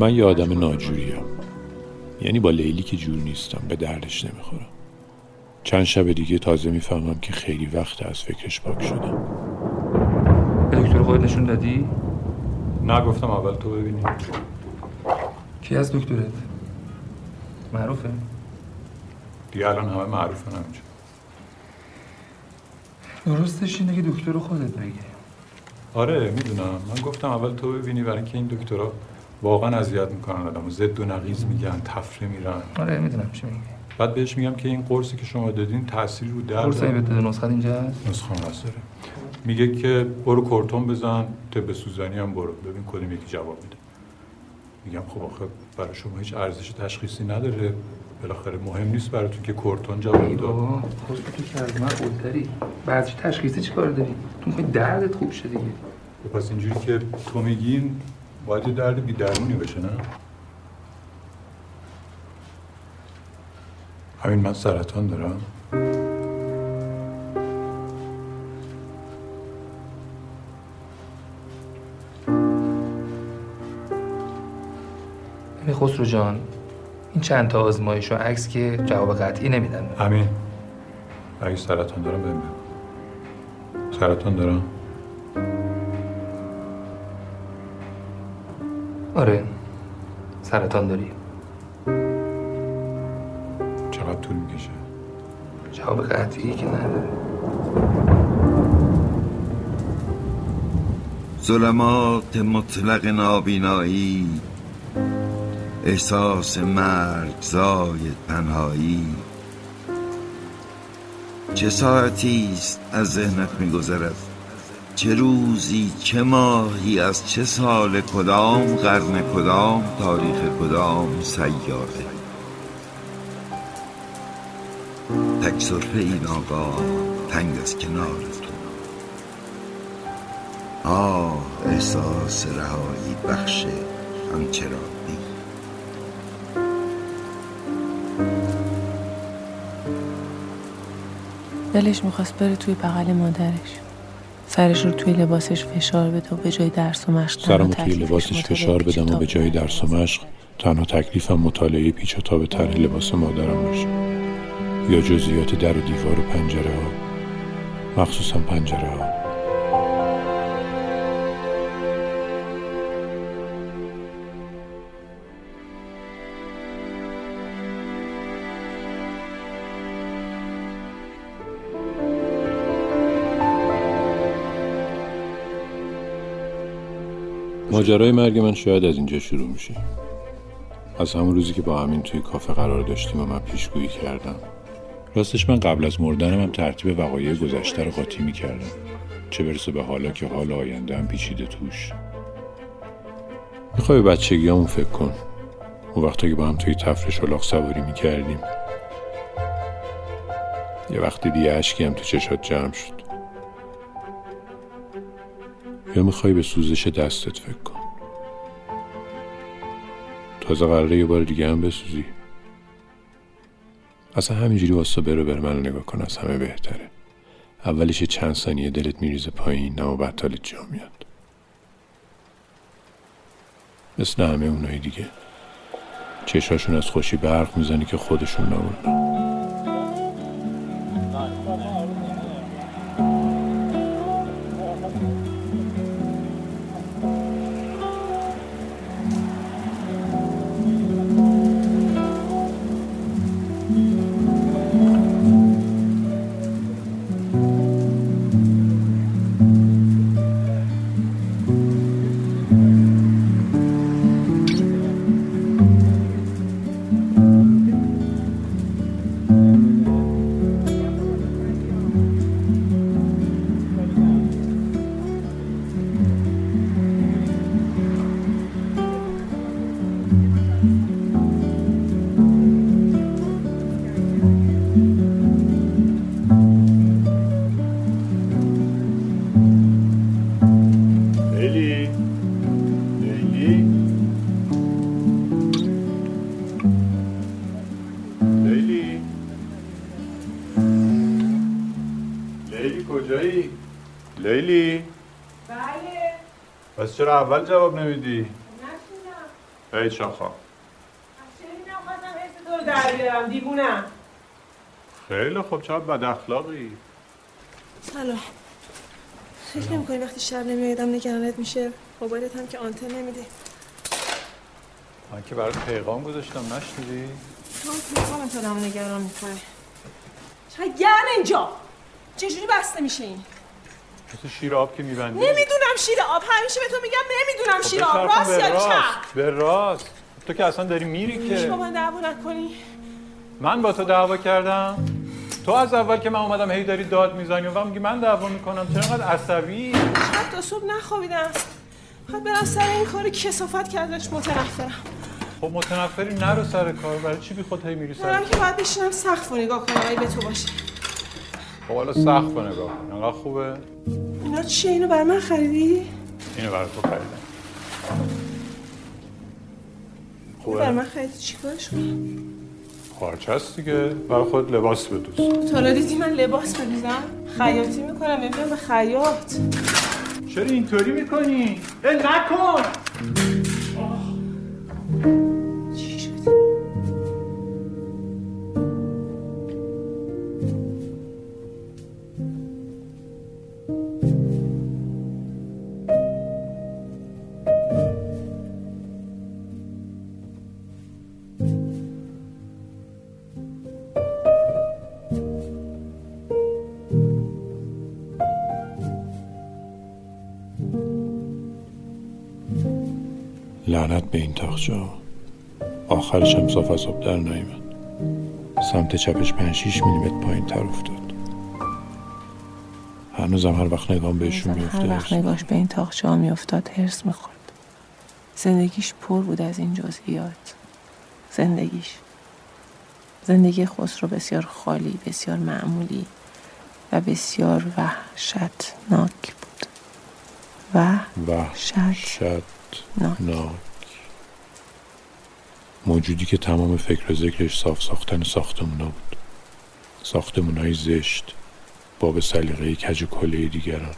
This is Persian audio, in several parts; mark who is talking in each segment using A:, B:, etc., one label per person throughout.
A: من یه آدم ناجوریم یعنی با لیلی که جور نیستم به دردش نمی‌خورم. چند شب دیگه تازه می‌فهمم که خیلی وقت از فکرش پاک شدم.
B: به دکتر خود نشون دادی؟
A: نه گفتم اول تو ببینی.
B: کی از دکترت؟ معروفه؟
A: دیگه الان همه معروفه همینجا.
B: درستش اینه که دکتر خودت بگی.
A: آره می‌دونم. من گفتم اول تو ببینی برای اینکه این دکترها واقعا اذیت می‌کنن آدمو. زد و نقیز میگن تفره میرن.
B: آره می‌دونم چی میگی.
A: بعد بهش میگم که این قرصی که شما دادین تاثیر رو درد
B: قرص بده نسخه اینجا هست؟
A: نسخه داره میگه که برو کورتون بزن طب سوزنی هم برو. ببین کدوم یکی جواب میده. میگم خب آخه برای شما هیچ ارزش تشخیصی نداره. بالاخره مهم نیست براتون که کورتون جواب داد.
B: خود تو که از من قلتری بعدش تشخیصی چی کار داری؟ تو می‌خوای دردت خوب شه دیگه.
A: خب پس اینجوری که تو میگین باید یه درد بی درمونی بشه نه همین من سرطان دارم
B: ببین خسرو جان این چند تا آزمایش و عکس که جواب قطعی نمیدن.
A: همین اگه سرطان دارم بهم سرطان دارم
B: آره. سرطان داری.
A: چقدر طول می‌کشه؟
B: جواب قطعی که نداره.
C: ظلمات مطلق نابینایی احساس مرگ زای تنهایی. چه ساعتی است از ذهنت میگذرد؟ چه روزی چه ماهی از چه سال کدام قرن کدام تاریخ کدام سیاره. تک صرفه این آقا تنگ از کنار تو. آه احساس رهایی بخش همچرانی
D: دلش می‌خواست بره توی بغل مادرش. سرش رو توی لباسش فشار بده و به جای درس و مشق
A: سرم توی لباسش فشار بدم و به جای. درس و مشق تنها تکلیفم مطالعه پیچ و تاب طرح لباس مادرم باشه یا جزئیات در و دیوار و پنجره ها مخصوصا پنجره ها ماجرای مرگ من شاید از اینجا شروع میشه. از همون روزی که با همین توی کافه قرار داشتیم و من پیشگویی کردم. راستش من قبل از مردنم هم ترتیب وقایع گذشته رو قاطی می‌کردم. چه برسه به حالا که حال آینده هم پیچیده توش. می‌خوای بچگیامون فکر کن. اون وقتا که با هم توی تفر شلاق سواری می‌کردیم. یه وقتی دیگه اشکی هم تو چشات جمع شد. یا می‌خوای به سوزش دستت فکر کن. تازه قراره یه بار دیگه هم بسوزی. اصلا همینجوری واسه بره بره من نگاه کن از همه بهتره. اولش چند ثانیه دلت میریزه پایین نه و حالت جا میاد. مثل همه اونایی دیگه. چشاشون از خوشی برق می‌زنی که خودشون نبودن لیلی؟
E: بله.
A: پس چرا اول جواب نمیدی؟
E: نشونم.
A: ای شاخا
E: خواستم حس تو رو در بیارم دیوونم.
A: خیلی خوب چقدر بد اخلاقی.
F: سلام. فکر نمی‌کنی وقتی شب نمیایدم نگرانت میشه؟ موبایلت هم که آنتن نمیده.
A: من که برات پیغام گذاشتم نشنیدی؟
F: تو پیغام تو نگران می‌کنه چقدر گرم اینجا! چجوری بسته میشه این
A: مثل شیر آب که میبندی؟
F: نمی‌دونم شیر آب. همیشه به تو میگم نمی‌دونم
A: خب
F: شیر آب. راست یا
A: راست
F: چپ؟
A: به راست. تو که اصلا داری میری که.
F: من دعوا نکنی.
A: من با تو دعوا کردم. تو از اول که من اومدم هی داری داد می‌زنی و میگی من دعوا می‌کنم. چرا انقدر عصبی؟
F: شب تا صبح نخوابیدم. خواهد برم سر این کاری کسافت کردش متنفرم.
A: خب متنفری نرو سر کار. برای چی بی خود هی میری سر
F: که باید بشینم سقف رو نگاه کنم اگه به تو باشه.
A: خب حالا سخت نگاه کن انقدر خوبه؟
F: اینا چیه؟ اینو برای من خریدی؟
A: اینو برای تو خریدم.
F: اینو برای
A: خوبه
F: من خریدی. چیکارش کنم؟
A: پارچه است دیگه. برای خود لباس بدوز.
F: تا حالا دیدی من لباس بدوزم؟ خیاطی می‌کنم. ببینم به خیاط.
A: چرا اینطوری می‌کنی؟ اه نکن! لعنت به این تاخچه آخرش هم صاف از آب در نیامد. سمت چپش پنج شیش میلیمتر پایین تر افتاد. هنوزم هر وقت نگام بهشون
D: هر وقت نگاش به این تاخچه ها میافتاد هرس می‌خورد. زندگیش پر بود از این جزئیات. زندگیش. زندگی خسرو بسیار خالی بسیار معمولی و بسیار وحشتناک بود. وحشت.
A: وحشت.
D: ناک.
A: موجودی که تمام فکر و ذکرش صاف ساختن ساختمونا بود. ساختمونای زشت باب سلیقه کج و کله دیگران.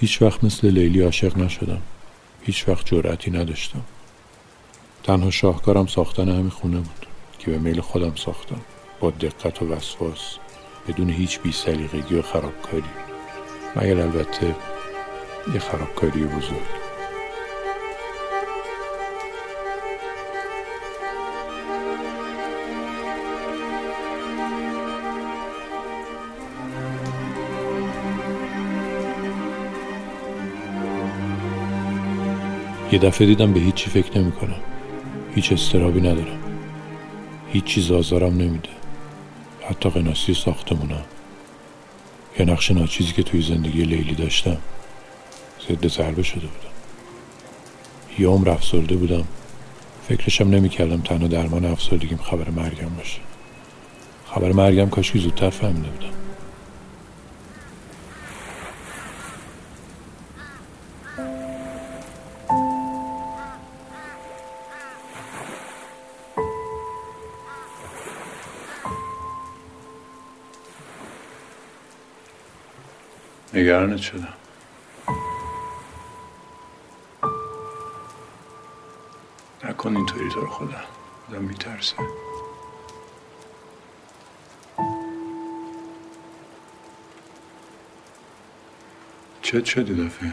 A: هیچ وقت مثل لیلی عاشق نشدم. هیچ وقت جرأتی نداشتم. تنها شاهکارم ساختن همین خونه بود که به میل خودم ساختم. با دقت و وسواس بدون هیچ بی سلیقگی و خرابکاری. مگر البته یه خرابکاری بزرگ. یه دفعه دیدم به هیچی فکر نمی کنم. هیچ استرابی ندارم. هیچ چیز آزارم نمیده. حتی قناسی ساختمونم یا نقش ناچیزی که توی زندگی لیلی داشتم. ضد ضربه شده بودم. یه عمر افسرده بودم. فکرشم نمی کردم تنها درمان افسردگیم خبر مرگم باشه. خبر مرگم کاش که زودتر فهمیده بودم. نگرانت شدم. نکن اینطوری تو رو خدا. آدم میترسه چت شدی دفعه؟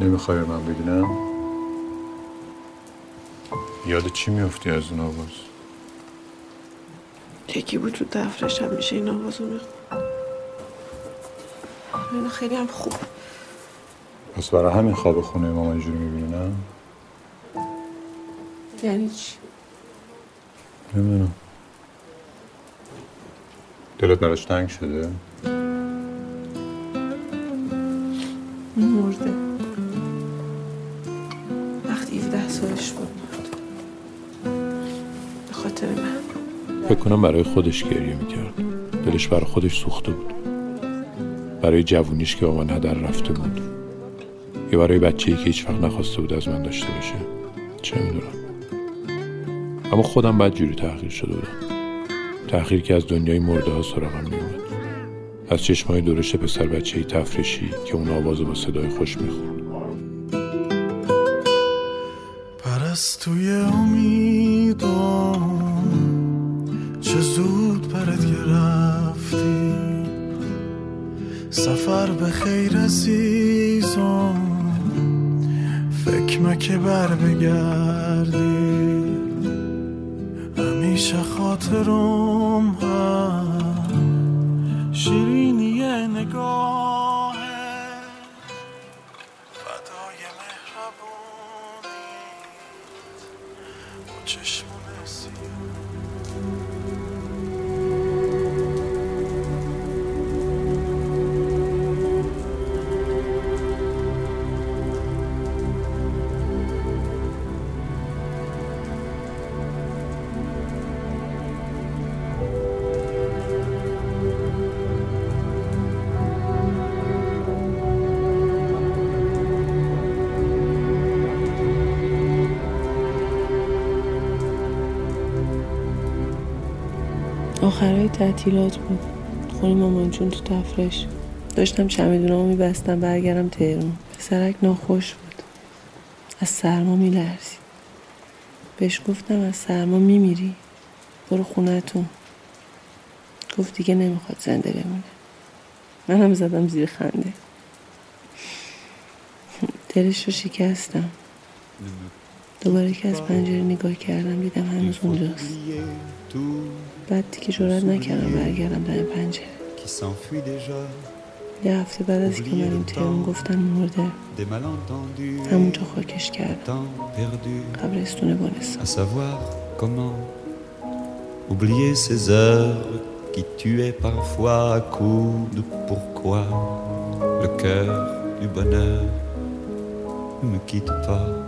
A: نمی‌خوای من ببینم؟ یاد چی میفتی از اون آواز؟
F: یکی بود تو دفترش هم میشه این آوازو میخون اینو خیلی هم خوب.
A: پس برای همین خواب خونه ماما اینجوری می‌بینم
D: یعنی چی؟
A: نمی‌دونم. دلت براش تنگ شده؟
D: مرده. وقتی 17 سالش بود. مرد به خاطر من.
A: فکر کنم برای خودش گریه می‌کرد. دلش برای خودش سوخته بود. برای جوونیش که با من هدر رفته بود. یا برای بچه‌ای که هیچ وقت نخواسته بود از من داشته باشه. چه می‌دونم. اما خودم بعد جوری تحقیر شده بودم. تحقیر که از دنیای مرده ها سراغم میومد از چشمای درشت پسر بچه تفرشی که اون آوازو با صدای خوش می‌خوند.
G: پرستوی امیدم چه زود برات گرفتی سفر به خیر عزیزم فکر مکه بر بگردی. همیشه خاطرم هم شیرینی نگاه.
D: آخرهای تعطیلات بود. خونه مامان جون تو تفرش. داشتم چمدونامو میبستم برگردم تهرون پسرک ناخوش بود. از سرما میلرزید بهش گفتم از سرما میمیری. برو خونتون گفت دیگه نمی‌خواد زنده بمونه. منم زدم زیر خنده. دلش رو شکستم. دوباره که از پنجره نگاه کردم دیدم هنوز اونجاست. بعد که جرأت نکردم برگردم به پنجره. یه هفته بعد از اونم تو اون
H: گفتم مورد.
D: همونجا تو کردم.
H: قابلیستون بود. به oublier ces heures qui tuais parfois coup de pourquoi le cœur du bonheur me quitte tout.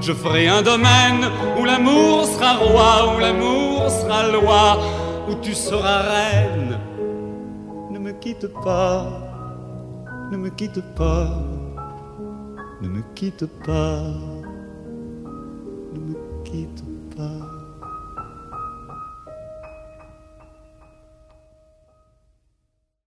H: Je ferai un domaine où l'amour sera roi, où l'amour sera loi, où tu seras reine. Ne me quitte pas, ne me quitte pas, ne me quitte pas ne me quitte pas.